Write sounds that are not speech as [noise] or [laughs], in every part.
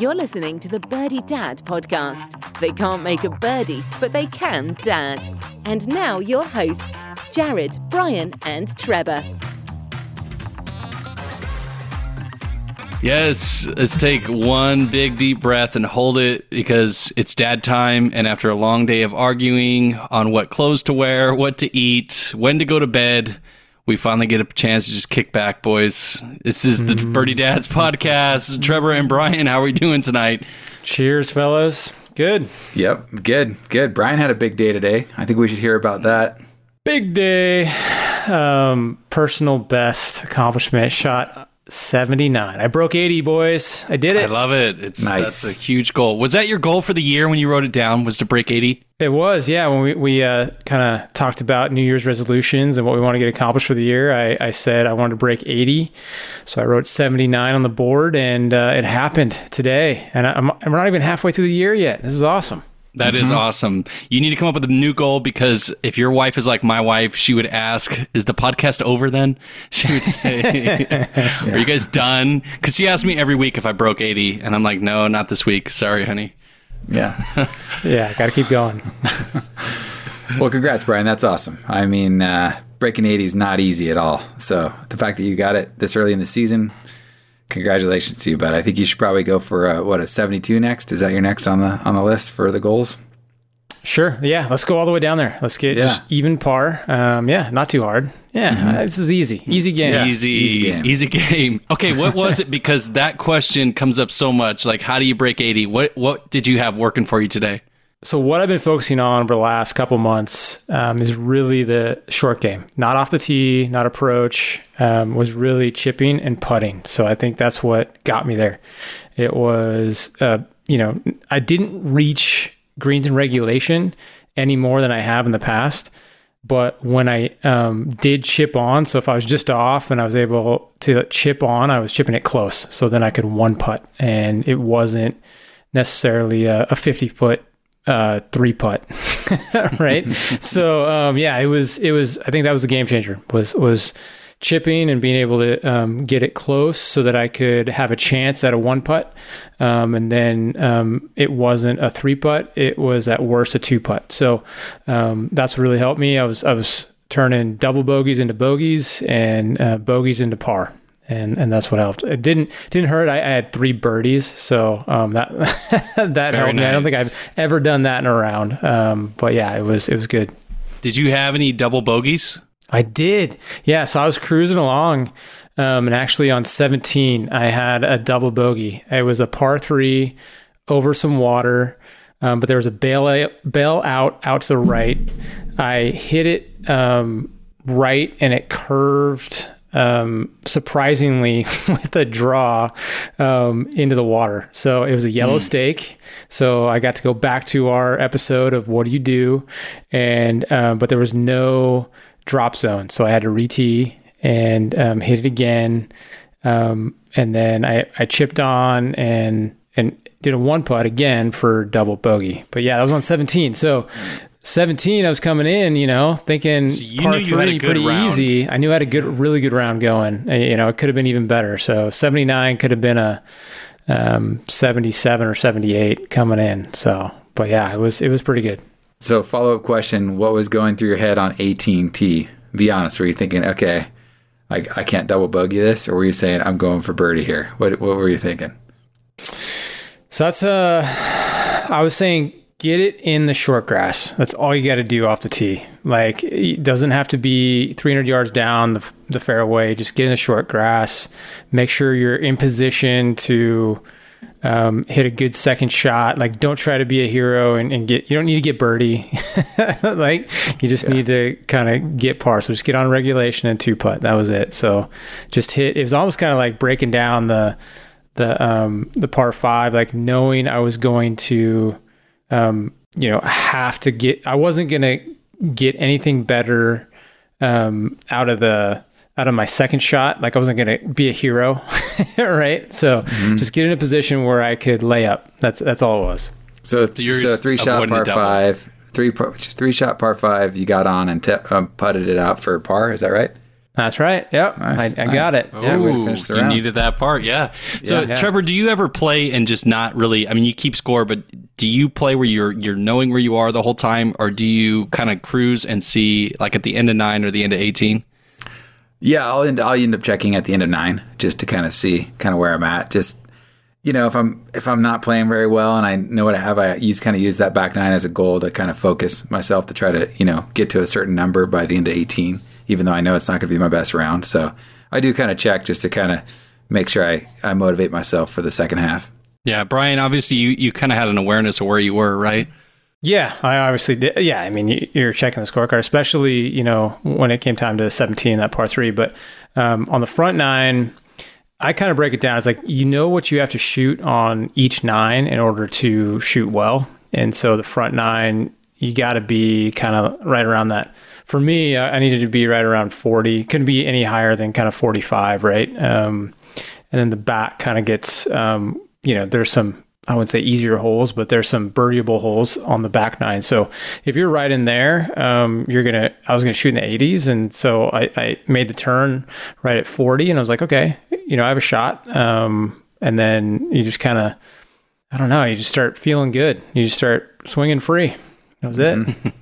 You're listening to the Birdie Dad podcast. They can't make a birdie, but they can dad. And now your hosts, Jared, Brian, and Trevor. Yes, let's take one big deep breath and hold it because it's dad time. And after a long day of arguing on what clothes to wear, what to eat, when to go to bed, we finally get a chance to just kick back, boys. This is the Mm-hmm. Birdie Dads podcast. Trevor and Brian, how are we doing tonight? Cheers, fellas. Good. Yep, good, good. Brian had a big day today. I think we should hear about that. Big day. Um, personal best accomplishment shot 79. I broke 80, boys. I did it. I love it. It's Nice. that's a huge goal. Was that your goal for the year when you wrote it down? Was to break eighty? It was, yeah. When we, we uh, kind of talked about New Year's resolutions and what we want to get accomplished for the year, I, I said I wanted to break 80. So I wrote 79 on the board, and uh, it happened today. And I, I'm, I'm not even halfway through the year yet. This is awesome. That is awesome. You need to come up with a new goal because if your wife is like my wife, she would ask, "Is the podcast over?" Then [laughs] she would say, [laughs] "Are you guys done?" Because she asks me every week if I broke eighty, and I'm like, "No, not this week. Sorry, honey." Yeah. [laughs] Yeah, got to keep going. well, congrats, Brian. That's awesome. I mean, uh, breaking 80 is not easy at all. So the fact that you got it this early in the season, congratulations to you. But I think you should probably go for uh, what a 72 next. Is that your next on the on the list for the goals? Sure. Yeah. Let's go all the way down there. Let's get Yeah. just even par. Um, yeah. Not too hard. Yeah. uh, this is easy. Easy game. Yeah. Easy, easy easy game. game. Okay, what was it? Because that question comes up so much. Like, how do you break eighty? What What did you have working for you today? So what I've been focusing on over the last couple months um, is really the short game, not off the tee, not approach. Um, was really chipping and putting. So I think that's what got me there. It was, uh, you know, I didn't reach greens and regulation any more than I have in the past. But when I um, did chip on, so if I was just off and I was able to chip on, I was chipping it close. So then I could one putt, and it wasn't necessarily a, a 50 foot uh, three putt, [laughs] right? so um, yeah, it was it was. I think that was the game changer. Was was chipping and being able to um, get it close so that I could have a chance at a one putt, um, and then um, it wasn't a three putt. It was at worst a two putt. So um, that's what really helped me. I was I was turning double bogeys into bogeys and uh, bogeys into par and and that's what helped. It didn't didn't hurt. I, I had three birdies, so um, that [laughs] that helped me. I don't think. I've ever done that in a round, um, but yeah, it was it was good. Did you have any double bogeys? I did, yeah. So I was cruising along, um, and actually on 17, I had a double bogey. It was a par three over some water, um, but there was a bail bail out out to the right. I hit it um, right, and it curved um, surprisingly [laughs] with a draw um, into the water. So it was a yellow stake. So I got to go back to our episode of what do you do, and um, but there was no drop zone, so I had to re-tee and um, hit it again, um, and then I, I chipped on and and did a one putt again for double bogey. But yeah, that was on 17. So 17, I was coming in, you know, thinking you par knew you had a three pretty round. easy. I knew I had a good, really good round going. Uh, You know, it could have been even better. So 79 could have been a um, 77 or 78 coming in. So, but yeah, it was it was pretty good. So follow up question: What was going through your head on 18T? Be honest. Were you thinking, okay, I, I can't double bogey this, or were you saying I'm going for birdie here? What what were you thinking? So that's uh I was saying get it in the short grass. That's all you got to do off the tee. Like it doesn't have to be 300 yards down the, the fairway. Just get in the short grass. Make sure you're in position to um, hit a good second shot. Like don't try to be a hero and, and get. You don't need to get birdie. [laughs] like you just need to kind of get par. So just get on regulation and two putt. That was it. So just hit. It was almost kind of like breaking down the the um the par five, like knowing I was going to um you know have to get I wasn't gonna get anything better um out of the out of my second shot. Like I wasn't gonna be a hero. [laughs] right. So just get in a position where I could lay up. That's that's all it was. So you're so three shot par a double. five, three three shot par five. You got on and te- um, putted it out for par. Is that right? That's right. Yep. Nice, I, I nice. got it. Yeah, way to Ooh, the you round. needed that part, yeah. So, Yeah. Trevor, do you ever play and just not really? I mean, you keep score, but do you play where you're you're knowing where you are the whole time, or do you kind of cruise and see like at the end of nine or the end of eighteen? Yeah, I'll end, I'll end up checking at the end of nine just to kind of see kind of where I'm at. Just you know, if I'm if I'm not playing very well and I know what I have, I use kind of use that back nine as a goal to kind of focus myself to try to you know get to a certain number by the end of 18. Even though I know it's not going to be my best round, so I do kind of check just to kind of make sure I I motivate myself for the second half. Yeah, Brian. Obviously, you you kind of had an awareness of where you were, right? Yeah, I obviously did. Yeah, I mean, you- you're checking the scorecard, especially you know when it came time to 17 that par three. But um, on the front nine, I kind of break it down. It's like you know what you have to shoot on each nine in order to shoot well, and so the front nine you got to be kind of right around that. For me, I needed to be right around 40. Couldn't be any higher than kind of 45, right? Um, and then the back kind of gets, um, you know, there's some I wouldn't say easier holes, but there's some birdieable holes on the back nine. So if you're right in there, um, you're gonna. I was gonna shoot in the 80s, and so I, I made the turn right at 40, and I was like, okay, you know, I have a shot. Um, and then you just kind of, I don't know, you just start feeling good. You just start swinging free. That was it. [laughs]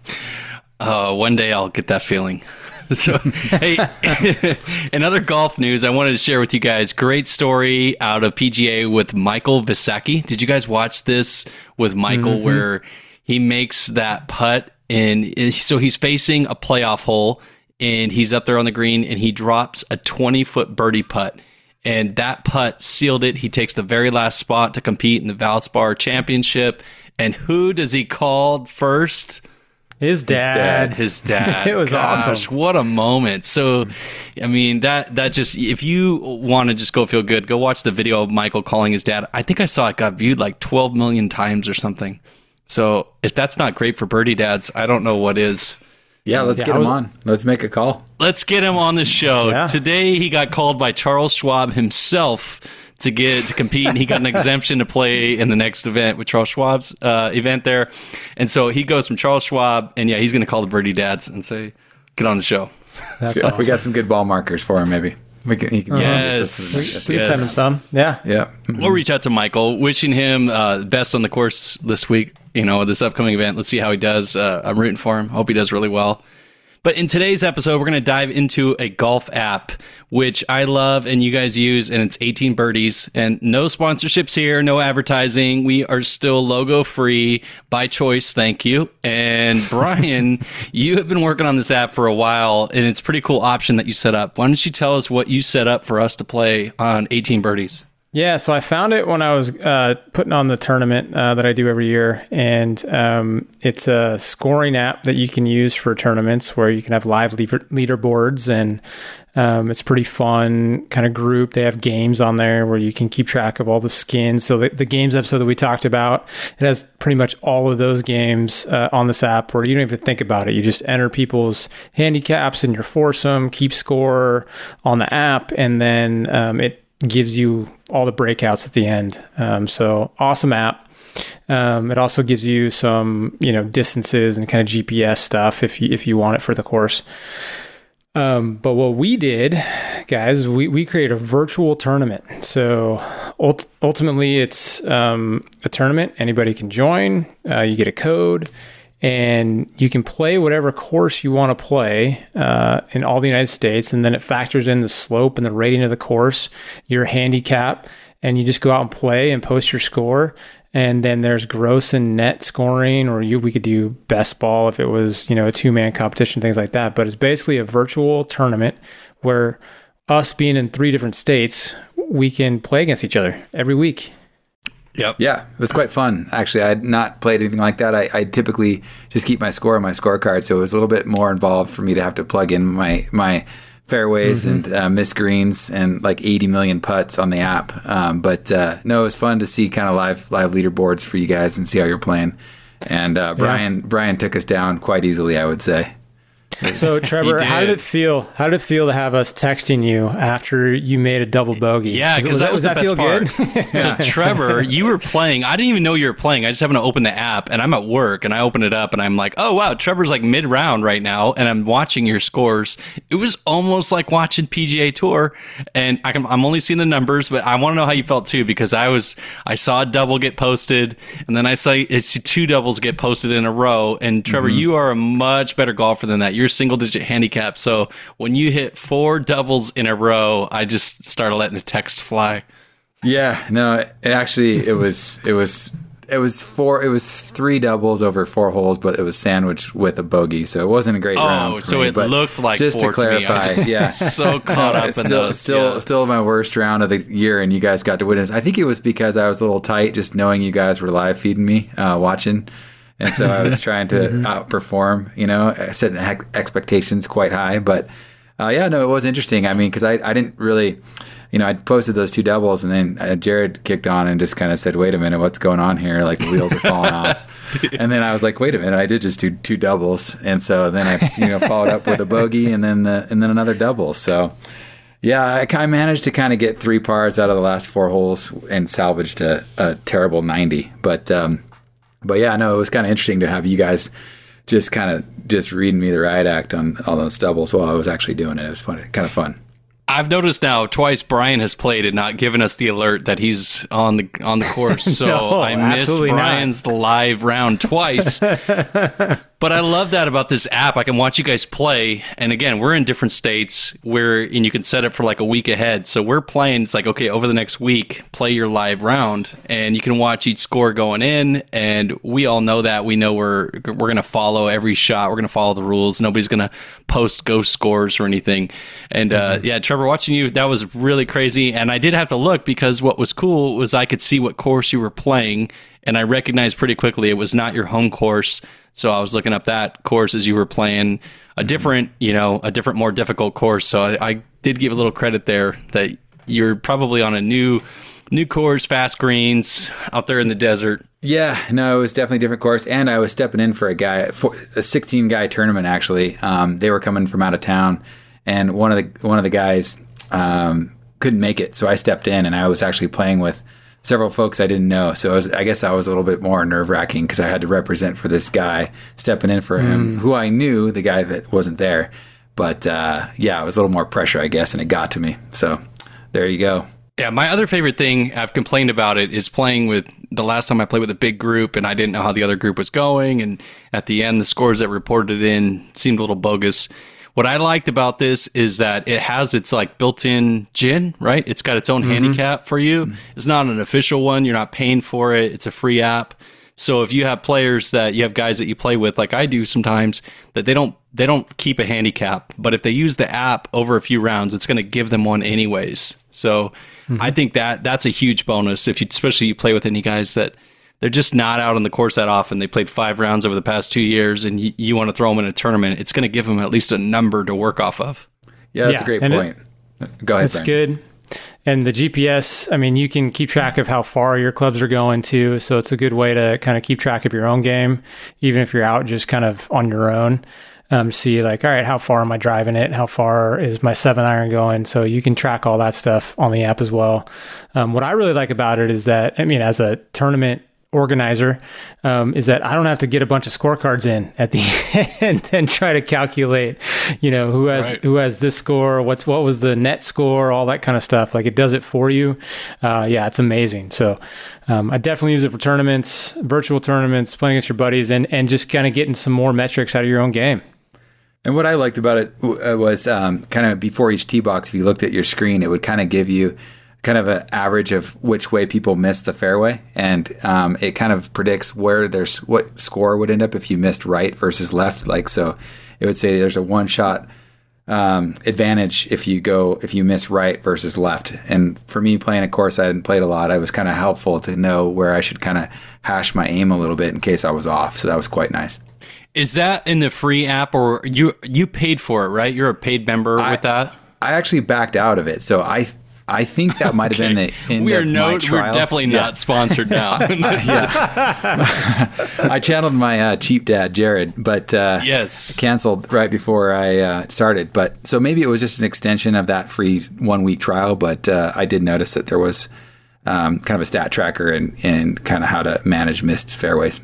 Uh, one day I'll get that feeling. [laughs] so, hey, [laughs] in other golf news, I wanted to share with you guys great story out of PGA with Michael Visacki. Did you guys watch this with Michael where he makes that putt and so he's facing a playoff hole and he's up there on the green and he drops a 20 foot birdie putt and that putt sealed it. He takes the very last spot to compete in the Valspar Championship. And who does he call first? His dad. His dad. [laughs] It was Gosh, awesome. What a moment. So, I mean, that that just if you want to just go feel good, go watch the video of Michael calling his dad. I think I saw it got viewed like 12 million times or something. So, if that's not great for birdie dads, I don't know what is. Yeah, let's Yeah, get I him on. Let's make a call. Let's get him on the show. Yeah. Today he got called by Charles Schwab himself to get to compete and he got an exemption to play in the next event with Charles Schwab's uh, event there. And so he goes from Charles Schwab and yeah, he's going to call the birdie dads and say get on the show. That's Good. awesome. We got some good ball markers for him. Maybe we can. He can Yes. We can send him some. Yeah. Yeah. We'll reach out to Michael, wishing him uh, best on the course this week. You know, this upcoming event. Let's see how he does. Uh, I'm rooting for him. Hope he does really well. But in today's episode, we're going to dive into a golf app, which I love and you guys use, and it's 18 Birdies. And no sponsorships here, no advertising. We are still logo free by choice. Thank you. And [laughs] Brian, you have been working on this app for a while, and it's a pretty cool option that you set up. Why don't you tell us what you set up for us to play on 18 Birdies? Yeah, so I found it when I was uh, putting on the tournament uh, that I do every year, and um, it's a scoring app that you can use for tournaments where you can have live leader- leaderboards, and um, it's pretty fun kind of group. They have games on there where you can keep track of all the skins. So the, the games episode that we talked about, it has pretty much all of those games uh, on this app where you don't even think about it. You just enter people's handicaps in your foursome, keep score on the app, and then um, it gives you all the breakouts at the end. Um, so awesome app. Um, it also gives you some, you know, distances and kind of GPS stuff if you if you want it for the course. Um, but what we did, guys, we, we created a virtual tournament. So ult- ultimately, it's um, a tournament. Anybody can join. Uh, you get a code, and you can play whatever course you want to play uh, in all the United States. And then it factors in the slope and the rating of the course, your handicap, and you just go out and play and post your score. And then there's gross and net scoring, or you we could do best ball if it was you know a two man competition, things like that. But it's basically a virtual tournament where us being in three different states, we can play against each other every week. Yep. Yeah, it was quite fun. Actually, I had not played anything like that. I, I typically just keep my score on my scorecard, so it was a little bit more involved for me to have to plug in my my fairways and uh, missed greens and like 80 million putts on the app. Um, but uh, no, it was fun to see kind of live live leaderboards for you guys and see how you're playing. And uh, Brian Brian took us down quite easily, I would say. So Trevor, how did it feel? How did it feel to have us texting you after you made a double bogey? Yeah, Was because that was, that the feel best part. good? [laughs] so Trevor, you were playing. I didn't even know you were playing. I just happened to open the app, and I'm at work, and I open it up, and I'm like, oh wow, Trevor's like mid round right now, and I'm watching your scores. It was almost like watching PGA Tour, and I can, I'm only seeing the numbers, but I want to know how you felt too because I was I saw a double get posted, and then I saw I see two doubles get posted in a row. And Trevor, mm-hmm. you are a much better golfer than that. You're single digit handicap, so when you hit four doubles in a row, I just started letting the text fly. Yeah, no, it, actually, it was it was it was four. It was three doubles over four holes, but it was sandwiched with a bogey, so it wasn't a great round. Oh, so me, it looked like just four to to clarify. just- yeah, [laughs] so caught No, up it's in still, those, Still, yeah. still my worst round of the year, and you guys got to witness. I think it was because I was a little tight, just knowing you guys were live feeding me, uh, watching, and so I was [laughs] trying to Mm-hmm. outperform. You know, I set expectations quite high, but uh, yeah, no, it was interesting. I mean, because I, I didn't really, you know, I posted those two doubles, and then uh, Jared kicked on and just kind of said, "Wait a minute, what's going on here? Like the wheels are falling [laughs] off." And then I was like, "Wait a minute, I did just do two doubles," and so then I, you know, followed up with a bogey, and then the, and then another double. So. Yeah, I, I managed to kind of get three pars out of the last four holes and salvaged a, a terrible 90. But um, but yeah, no, it was kind of interesting to have you guys just kind of just reading me the riot act on all those doubles while I was actually doing it. It was fun, kind of fun. I've noticed now twice Brian has played and not given us the alert that he's on the on the course. [laughs] So No, I missed absolutely not. Brian's live round twice. [laughs] but I love that about this app. I can watch you guys play. And again, we're in different states where and you can set it for like a week ahead. So we're playing it's like okay, over the next week, play your live round and you can watch each score going in and we all know that. We know we're we're going to follow every shot. We're going to follow the rules. Nobody's going to post ghost scores or anything. And uh, yeah, Trevor, watching you, that was really crazy. And I did have to look because what was cool was I could see what course you were playing, and I recognized pretty quickly it was not your home course. So I was looking up that course as you were playing a different, you know, a different, more difficult course. So I, I did give a little credit there that you're probably on a new, new course, fast greens out there in the desert. Yeah, no, it was definitely a different course, and I was stepping in for a guy, for a 16 guy tournament. Actually, um, they were coming from out of town, and one of the one of the guys um, couldn't make it, so I stepped in, and I was actually playing with several folks I didn't know. So I, was, I guess that was a little bit more nerve wracking because I had to represent for this guy, stepping in for him, who I knew, the guy that wasn't there. But uh, yeah, it was a little more pressure, I guess, and it got to me. So there you go. Yeah, my other favorite thing I've complained about it is playing with the last time I played with a big group and I didn't know how the other group was going and at the end the scores that reported in seemed a little bogus. What I liked about this is that it has its like built-in GHIN, right? It's got its own mm-hmm. handicap for you. Mm-hmm. It's not an official one, you're not paying for it. It's a free app. So if you have players that you have guys that you play with, like I do sometimes, that they don't they don't keep a handicap, but if they use the app over a few rounds, it's going to give them one anyways. So mm-hmm. I think that that's a huge bonus if you, especially you play with any guys that they're just not out on the course that often. They played five rounds over the past two years, and you, you want to throw them in a tournament. It's going to give them at least a number to work off of. Yeah, that's Yeah, a great and it- point. Go ahead, That's Brian. good. And the GPS, I mean, you can keep track of how far your clubs are going to. So it's a good way to kind of keep track of your own game, even if you're out just kind of on your own. Um, see, like, all right, how far am I driving it? How far is my seven iron going? So you can track all that stuff on the app as well. Um, what I really like about it is that, I mean, as a tournament organizer um, is that I don't have to get a bunch of scorecards in at the [laughs] end and try to calculate, you know, who has Right. who has this score, what's what was the net score, all that kind of stuff. Like it does it for you. Uh, yeah, it's amazing. So um, I definitely use it for tournaments, virtual tournaments, playing against your buddies, and and just kind of getting some more metrics out of your own game. And what I liked about it uh, was um, kind of before each tee box, if you looked at your screen, it would kind of give you kind of an average of which way people miss the fairway, and um, it kind of predicts where there's what score would end up if you missed right versus left. Like so, it would say there's a one shot um, advantage if you go if you miss right versus left. And for me, playing a course I hadn't played a lot, I was kind of helpful to know where I should kind of hash my aim a little bit in case I was off. So that was quite nice. Is that in the free app, or you you paid for it, right? You're a paid member I- with that. I actually backed out of it. So I I think that might have been the end we are of my no, we're trial. definitely not sponsored now. [laughs] [laughs] [laughs] I channeled my uh, cheap dad, Jared, but uh, yes. canceled right before I uh, started. But so maybe it was just an extension of that free one week trial. But uh, I did notice that there was um, kind of a stat tracker and, and kind of how to manage missed fairways.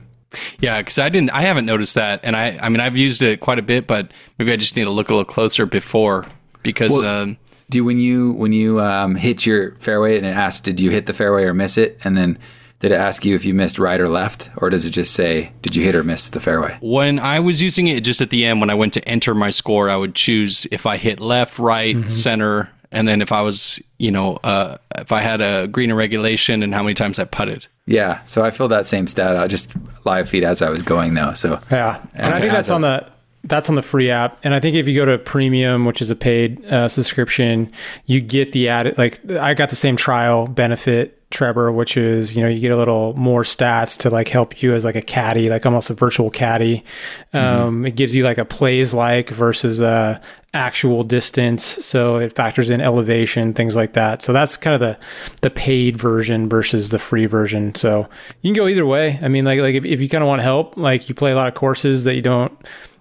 Yeah, because I didn't, I haven't noticed that, and I, I mean, I've used it quite a bit, but maybe I just need to look a little closer before because. Well, um, Do when you when you um, hit your fairway and it asks, did you hit the fairway or miss it? And then did it ask you if you missed right or left, or does it just say, did you hit or miss the fairway? when I was using it just at the end, when I went to enter my score, I would choose if I hit left, right, Mm-hmm. center, and then if I was, you know, uh, if I had a green regulation and how many times I putted. Yeah, so I filled that same stat out, just live feed as I was going though. So Yeah, and I think that's has on the that's on the free app. And I think if you go to premium, which is a paid uh, subscription, you get the added like I got the same trial benefit. Trevor, which is you know you get a little more stats to like help you as like a caddy, like almost a virtual caddy. Um, It gives you like a plays like versus a actual distance, so it factors in elevation, things like that. So that's kind of the the paid version versus the free version. So you can go either way. I mean, like like if, if you kind of want help, like you play a lot of courses that you don't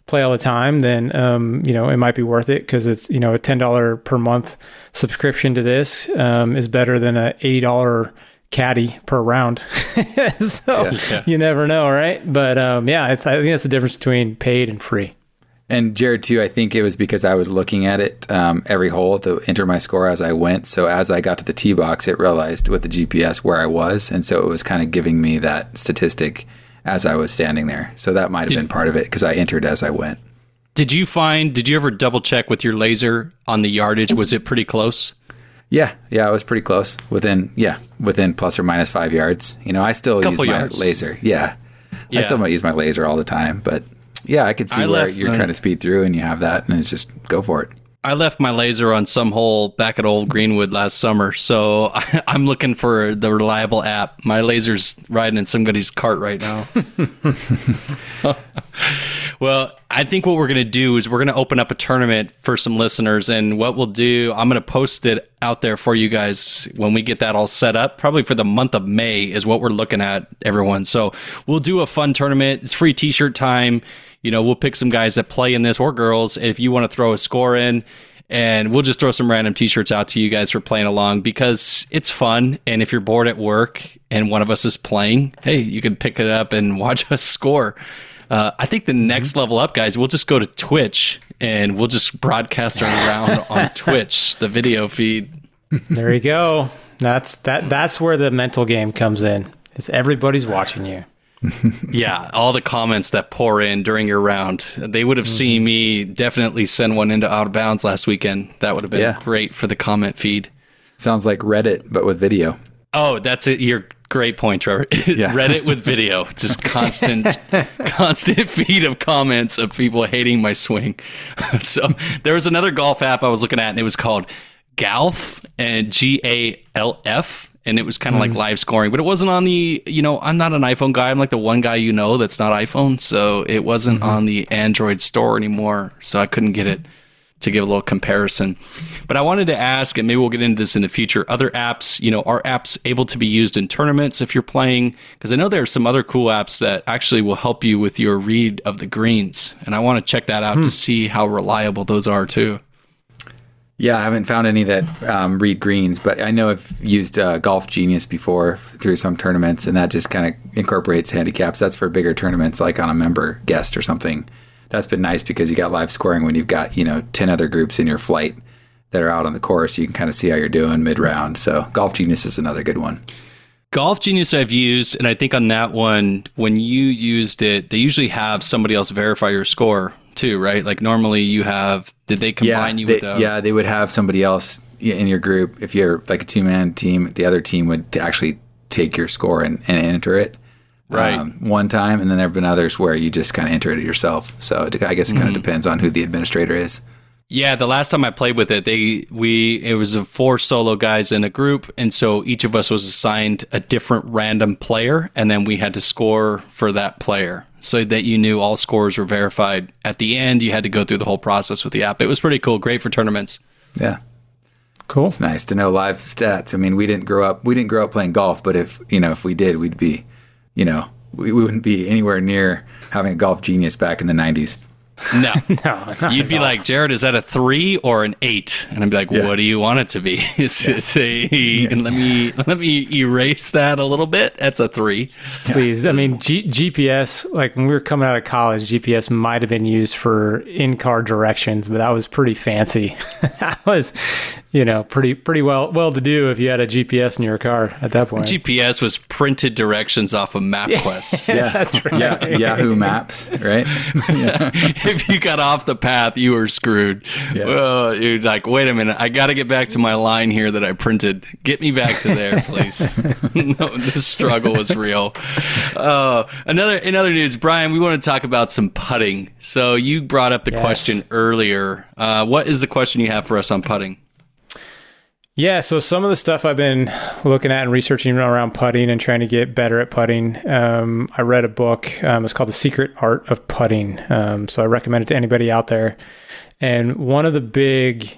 play all the time, then um, you know it might be worth it because it's you know a ten dollar per month subscription to this um, is better than a eighty dollar caddy per round. [laughs] so Yeah. you never know, right? But um, yeah, it's I think that's the difference between paid and free. And Jared too, I think it was because I was looking at it um, every hole to enter my score as I went. So as I got to the tee box, it realized with the GPS where I was, and so it was kind of giving me that statistic as I was standing there. So that might have been part of it because I entered as I went. Did you find? Did you ever double check with your laser on the yardage? Was it pretty close? Yeah, yeah, I was pretty close within yeah within plus or minus five yards. You know, I still use my yards. laser. Yeah. I still might use my laser all the time, but yeah, I could see I where left you're mine- trying to speed through and you have that, and it's just go for it. I left my laser on some hole back at Old Greenwood last summer, so I, [laughs] I'm looking for the reliable app. My laser's riding in somebody's cart right now. [laughs] well, I think what we're going to do is we're going to open up a tournament for some listeners, and what we'll do, I'm going to post it out there for you guys when we get that all set up. Probably for the month of May is what we're looking at, everyone. So we'll do a fun tournament. It's free T-shirt time. You know, we'll pick some guys that play in this or girls. If you want to throw a score in, and we'll just throw some random t-shirts out to you guys for playing along because it's fun and if you're bored at work and one of us is playing hey you can pick it up and [laughs] watch us score uh, i think the next level up guys we'll just go to twitch and we'll just broadcast our round on [laughs] twitch the video feed There you go. That's that. That's where the mental game comes in. Is everybody's watching you. [laughs] yeah all the comments that pour in during your round they would have seen me definitely send one into out of bounds last weekend that would have been Yeah. great for the comment feed Sounds like Reddit, but with video. Oh, that's it. Your great point, Trevor. [laughs] Reddit with video, just constant, [laughs] constant feed of comments of people hating my swing. [laughs] so there was another golf app I was looking at, and it was called Galf and G A L F. And it was kind of like hmm. live scoring, but it wasn't on the, you know, I'm not an iPhone guy. I'm like the one guy you know that's not iPhone. So it wasn't mm-hmm. on the Android store anymore. So I couldn't get it to give a little comparison. But I wanted to ask, and maybe we'll get into this in the future, other apps, you know, are apps able to be used in tournaments if you're playing? Because I know there are some other cool apps that actually will help you with your read of the greens. And I want to check that out to see how reliable those are too. Yeah, I haven't found any that um, read greens, but I know I've used uh, Golf Genius before through some tournaments, and that just kind of incorporates handicaps. That's for bigger tournaments, like on a member guest or something. That's been nice because you got live scoring when you've got you know ten other groups in your flight that are out on the course. You can kind of see how you're doing mid round. So Golf Genius is another good one. Golf Genius I've used, and I think on that one, when you used it, they usually have somebody else verify your score too, right? Like normally you have, did they combine you they, with the, yeah, they would have somebody else in your group. If you're like a two man team, the other team would actually take your score and, and enter it. Right. Um, one time, and then there have been others where you just kind of enter it yourself. So it, I guess it kind Mm-hmm. of depends on who the administrator is. Yeah, the last time I played with it, they we it was a four solo guys in a group, and so each of us was assigned a different random player, and then we had to score for that player, so that you knew all scores were verified. At the end, you had to go through the whole process with the app. It was pretty cool, great for tournaments. Yeah. Cool. It's nice to know live stats. I mean, we didn't grow up we didn't grow up playing golf, but if you know if we did, we'd be, you know, we, we wouldn't be anywhere near having a golf genius back in the '90s. No. [laughs] No, You'd be like, Jared, is that a three or an eight? And I'd be like, Yeah. what do you want it to be? Is it a, and let me let me erase that a little bit. That's a three. please. I mean, G- GPS, like when we were coming out of college, GPS might have been used for in car directions, but that was pretty fancy. [laughs] that was, you know, pretty pretty well well to do if you had a GPS in your car at that point. GPS was printed directions off of MapQuest. Yeah, [laughs] That's right. Yeah, Yahoo Maps, right? [laughs] if you got off the path, you were screwed. Yeah. Well, you're like, wait a minute, I got to get back to my line here that I printed. Get me back to there, please. [laughs] no, the struggle was real. Uh, another in other news, Brian, we want to talk about some putting. So you brought up the Yes. question earlier. Uh, what is the question you have for us on putting? Yeah, so some of the stuff I've been looking at and researching around putting and trying to get better at putting. Um, I read a book. Um, it's called The Secret Art of Putting. Um, so I recommend it to anybody out there. And one of the big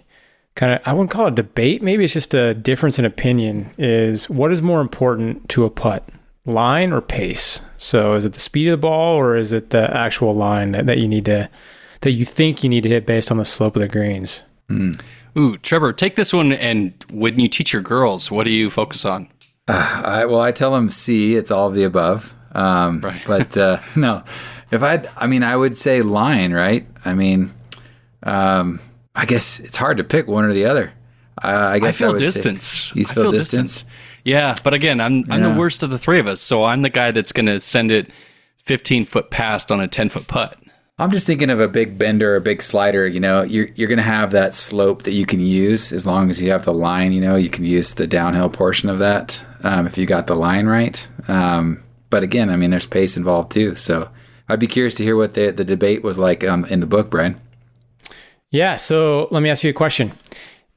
kind of, I wouldn't call it debate, maybe it's just a difference in opinion, is what is more important to a putt, line or pace? So is it the speed of the ball or is it the actual line that, that you need to, that you think you need to hit based on the slope of the greens? Ooh, Trevor, take this one. And when you teach your girls, what do you focus on? I, well, I tell them C. It's all of the above. Um, Right. [laughs] But uh, no, if I, I mean, I would say line, right? I mean, um, I guess it's hard to pick one or the other. Uh, I I guess I feel say- distance. you I feel distance? Yeah, but again, I'm I'm Yeah. the worst of the three of us, so I'm the guy that's going to send it 15 foot past on a 10 foot putt. I'm just thinking of a big bender, a big slider. You know, you're you're going to have that slope that you can use as long as you have the line. You know, you can use the downhill portion of that um, if you got the line right. Um, but again, I mean, there's pace involved too. So I'd be curious to hear what the the debate was like um, in the book, Brian. Yeah. So let me ask you a question.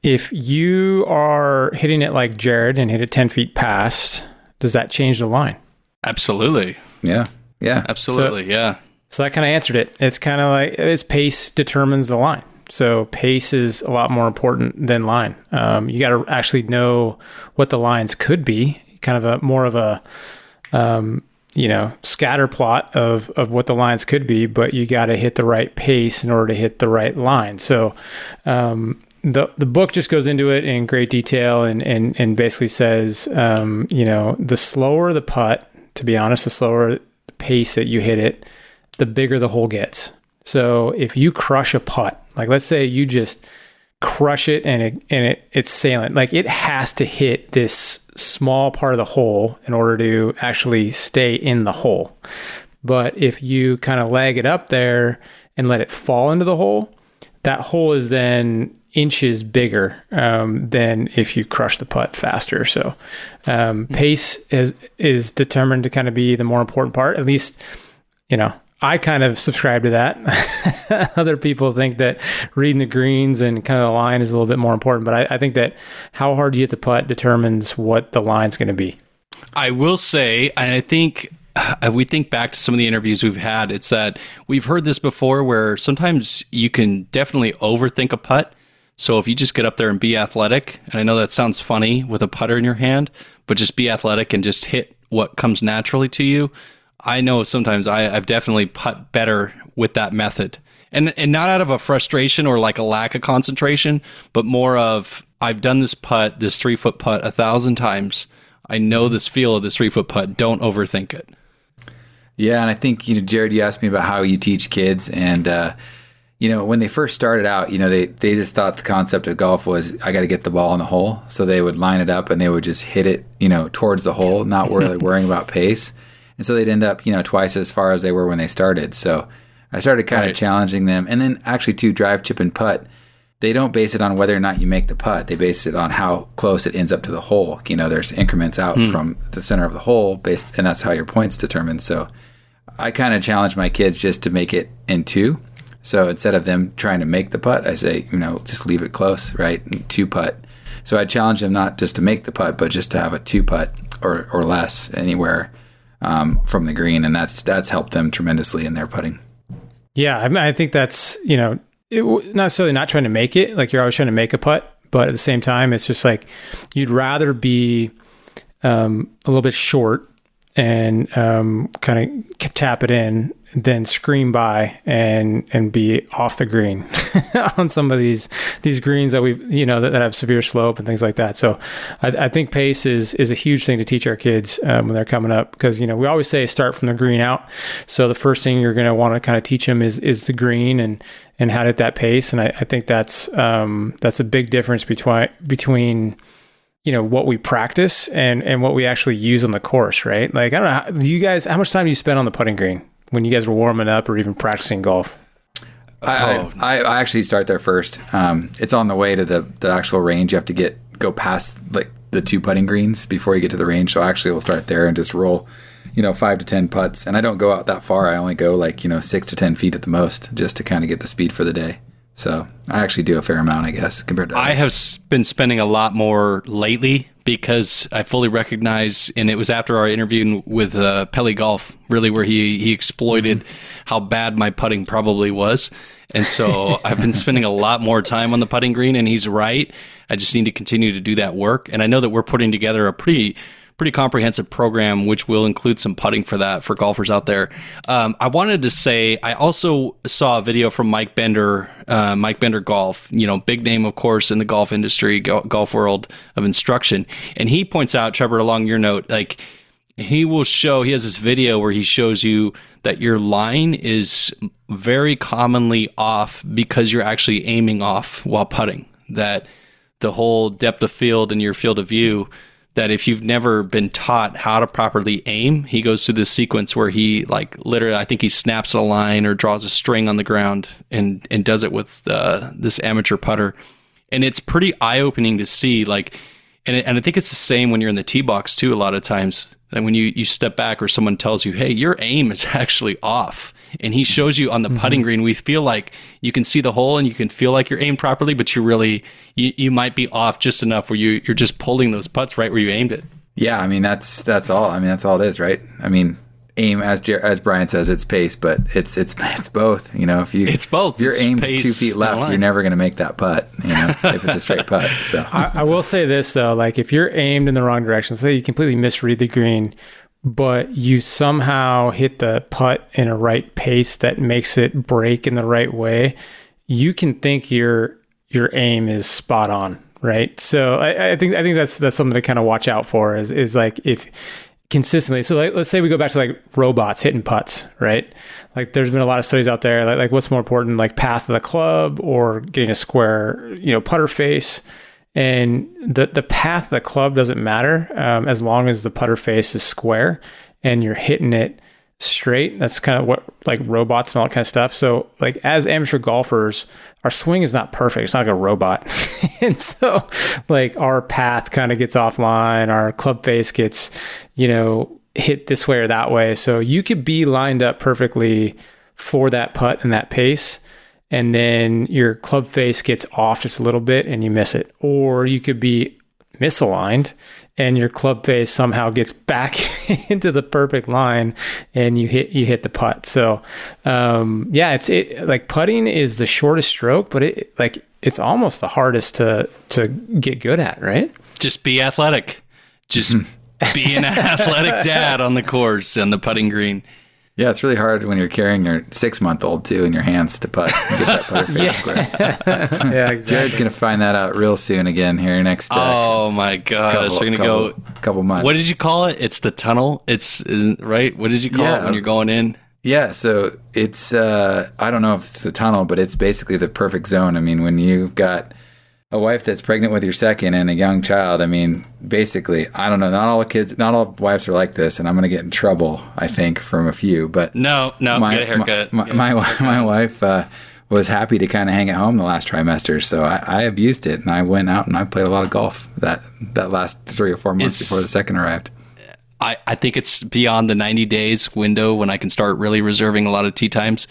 If you are hitting it like Jared and hit it 10 feet past, does that change the line? Absolutely. Yeah, yeah, Absolutely. yeah. So that kind of answered it. It's kind of like it's pace determines the line. So pace is a lot more important than line. Um, you got to actually know what the lines could be, kind of a more of a um, you know scatter plot of of what the lines could be, but you got to hit the right pace in order to hit the right line. So um, the the book just goes into it in great detail and and and basically says um, you know the slower the putt, to be honest, the slower pace that you hit it, the bigger the hole gets. So if you crush a putt, like let's say you just crush it and it and it it's sailing, like it has to hit this small part of the hole in order to actually stay in the hole. But if you kind of lag it up there and let it fall into the hole, that hole is then inches bigger um, than if you crush the putt faster. So um, pace is is determined to kind of be the more important part. At least, you know, I kind of subscribe to that. [laughs] Other people think that reading the greens and kind of the line is a little bit more important. But I, I think that how hard you hit the putt determines what the line's going to be. I will say, and I think uh, we think back to some of the interviews we've had, it's that we've heard this before where sometimes you can definitely overthink a putt. So if you just get up there and be athletic, and I know that sounds funny with a putter in your hand, but just be athletic and just hit what comes naturally to you. I know sometimes I, I've definitely putt better with that method. And and not out of a frustration or like a lack of concentration, but more of I've done this putt, this three foot putt a thousand times. I know this feel of this three foot putt. Don't overthink it. Yeah, and I think you know, Jared, you asked me about how you teach kids, and uh, you know, when they first started out, you know, they they just thought the concept of golf was I got to get the ball in the hole, so they would line it up and they would just hit it, you know, towards the hole, not really worrying about pace, and so they'd end up, you know, twice as far as they were when they started. So I started kind Right. of challenging them, and then actually to drive, chip, and putt. They don't base it on whether or not you make the putt. They base it on how close it ends up to the hole. You know, there's increments out hmm. from the center of the hole based, and that's how your points determined. So, I kind of challenge my kids just to make it in two. So instead of them trying to make the putt, I say, you know, just leave it close, right? Two putt. So I challenge them not just to make the putt, but just to have a two putt or, or less anywhere um, from the green, and that's that's helped them tremendously in their putting. Yeah, I, mean, I think that's you know it, not necessarily not trying to make it like you're always trying to make a putt, but at the same time, it's just like you'd rather be um, a little bit short and um, kind of tap it in, then scream by and and be off the green [laughs] on some of these these greens that we've you know that, that, have severe slope and things like that. So I, I, think pace is is a huge thing to teach our kids um, when they're coming up because you know we always say start from the green out. So the first thing you're going to want to kind of teach them is is the green and and how to hit that pace. And I, I think that's um, that's a big difference between between you know what we practice and and what we actually use on the course, right? Like I don't know, how, do you guys how much time do you spend on the putting green when you guys were warming up or even practicing golf? I, oh. I, I, actually start there first. Um, it's on the way to the, the actual range. You have to get go past like the two putting greens before you get to the range. So actually, we'll start there and just roll, you know, five to ten putts. And I don't go out that far. I only go like you know six to ten feet at the most, just to kind of get the speed for the day. So I actually do a fair amount, I guess, compared to. Others. I have been spending a lot more lately because I fully recognize, and it was after our interview with uh, Pelly Golf, really, where he he exploited mm-hmm. how bad my putting probably was, and so [laughs] I've been spending a lot more time on the putting green, and he's right. I just need to continue to do that work, and I know that we're putting together a pretty pretty comprehensive program, which will include some putting for that for golfers out there. Um, I wanted to say I also saw a video from Mike Bender, uh, Mike Bender Golf, you know, big name of course in the golf industry, go- golf world of instruction, and he points out, Trevor, along your note, like he will show he has this video where he shows you that your line is very commonly off because you're actually aiming off while putting that the whole depth of field and your field of view that if you've never been taught how to properly aim, he goes through this sequence where he like literally, I think he snaps a line or draws a string on the ground and and does it with uh, this amateur putter, and it's pretty eye opening to see like, and it, and I think it's the same when you're in the tee box too. A lot of times, and when you you step back or someone tells you, hey, your aim is [laughs] actually off and he shows you on the mm-hmm. putting green we feel like you can see the hole and you can feel like you're aimed properly but you really you, you might be off just enough where you you're just pulling those putts right where you aimed it. Yeah i mean that's that's all. I mean that's all it is right? I mean aim as Jer- as Brian says it's pace but it's it's it's both you know? If you it's both. if your it's aim's two feet left you're never going to make that putt you know if it's a straight putt so. [laughs] I, I will say this though like if you're aimed in the wrong direction say you completely misread the green but you somehow hit the putt in a right pace that makes it break in the right way, you can think your your aim is spot on, right? So I, I think I think that's that's something to kind of watch out for is is like if consistently. So like, let's say we go back to like robots hitting putts, right? Like there's been a lot of studies out there like, like what's more important, like path of the club or getting a square, you know, putter face and the the path the club doesn't matter um, as long as the putter face is square and you're hitting it straight. That's kind of what like robots and all that kind of stuff. So like as amateur golfers, our swing is not perfect. It's not like a robot, [laughs] and so like our path kind of gets offline. Our club face gets you know hit this way or that way. So you could be lined up perfectly for that putt and that pace and then your club face gets off just a little bit and you miss it. Or you could be misaligned and your club face somehow gets back [laughs] into the perfect line and you hit you hit the putt. So um, yeah, it's it like putting is the shortest stroke, but it like it's almost the hardest to to get good at, right? Just be athletic. Just be an [laughs] athletic dad on the course and the putting green. Yeah, it's really hard when you're carrying your six month old too in your hands to putt and get that putter [laughs] face yeah. square. [laughs] yeah, exactly. Jared's gonna find that out real soon again here next. Uh, oh my gosh, couple, we're gonna couple, go couple months. What did you call it? It's the tunnel. It's uh, right. What did you call yeah. it when you're going in? Yeah, so it's uh, I don't know if it's the tunnel, but it's basically the perfect zone. I mean, when you've got a wife that's pregnant with your second and a young child, I mean, basically, I don't know. Not all kids, not all wives are like this, and I'm going to get in trouble, I think, from a few. But no, no, my, get a haircut. My, my, my, [laughs] my wife uh, was happy to kind of hang at home the last trimester, so I, I, abused it, and I went out and I played a lot of golf that that last three or four months it's, before the second arrived. I, I think it's beyond the 90 days window when I can start really reserving a lot of tee times.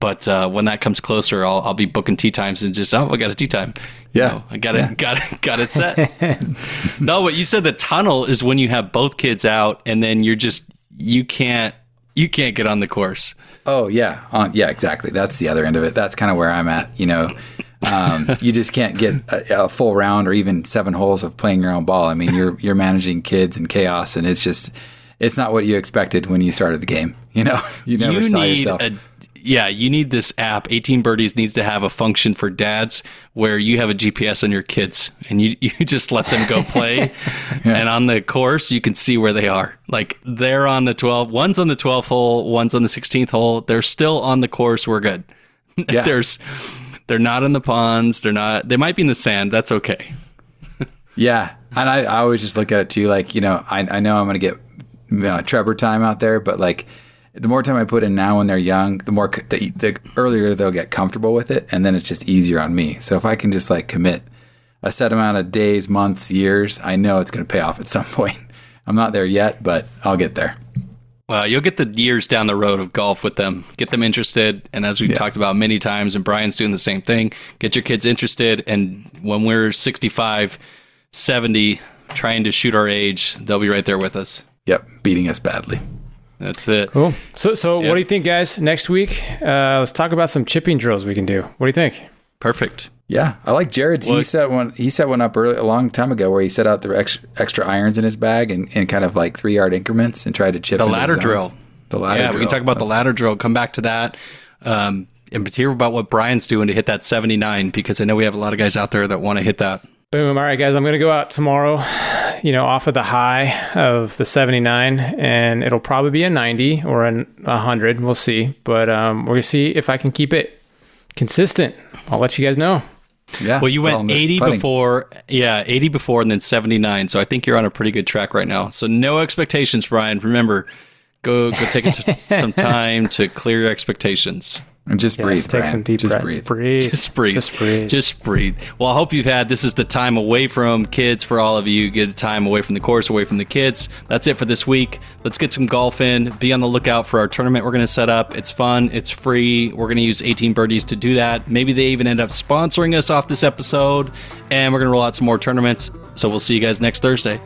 But uh, when that comes closer, I'll, I'll be booking tee times and just oh, I got a tee time. Yeah, you know, I got it, yeah. got it, got it set. [laughs] no, but you said the tunnel is when you have both kids out, and then you're just you can't you can't get on the course. Oh yeah, on, yeah, exactly. That's the other end of it. That's kind of where I'm at. You know, Um, [laughs] you just can't get a, a, full round or even seven holes of playing your own ball. I mean, you're you're managing kids and chaos, and it's just it's not what you expected when you started the game. You know, [laughs] you never you saw yourself. A, yeah, you need this app. 18 Birdies needs to have a function for dads where you have a GPS on your kids and you, [laughs] you just let them go play. [laughs] yeah. And on the course, you can see where they are. Like they're on the 12, one's on the 12th hole, one's on the 16th hole. They're still on the course. We're good. [laughs] Yeah. There's, they're not in the ponds. They're not, they might be in the sand. That's okay. yeah. And I, I always just look at it too. Like, you know, I, I know I'm going to get you know, Trevor time out there, but like, the more time I put in now when they're young, the more the, the earlier they'll get comfortable with it, and then it's just easier on me. So if I can just like commit a set amount of days, months, years, I know it's going to pay off at [laughs] some point. I'm not there yet, but I'll get there. Well, you'll get the years down the road of golf with them, get them interested. And as we've yeah. talked about many times, and Brian's doing the same thing, get your kids interested. And when we're 65, 70, trying to shoot our age, they'll be right there with us. Yep, beating us badly. That's it. Cool. So, so what do you think, guys? Next week, uh, let's talk about some chipping drills we can do. What do you think? Perfect. Yeah, I like Jared's. Well, he set one. He set one up early, a long time ago where he set out the extra, extra irons in his bag and, and kind of like three yard increments and tried to chip the ladder drill. The ladder. Yeah, drill. we can talk about That's, the ladder drill. Come back to that. Um, and hear about what Brian's doing to hit that 79 because I know we have a lot of guys out there that want to hit that. Boom. All right, guys, I'm going to go out tomorrow, you know, off of the high of the 79, and it'll probably be a 90 or a 100. We'll see. But um, we're going to see if I can keep it consistent. I'll let you guys know. Yeah. Well, you went 80 before. Yeah, 80 before and then 79. So I think you're on a pretty good track right now. So no expectations, Brian. Remember, go go take [laughs] some time to clear your expectations. And just yes, breathe. Take Brian. some deep just breath. breathe. breathe. Just breathe. Just breathe. Just breathe. Well, I hope you've had this is the time away from kids for all of you. Get a time away from the course, away from the kids. That's it for this week. Let's get some golf in. Be on the lookout for our tournament we're going to set up. It's fun. It's free. We're going to use 18Birdies to do that. Maybe they even end up sponsoring us off this episode, and we're going to roll out some more tournaments. So we'll see you guys next Thursday.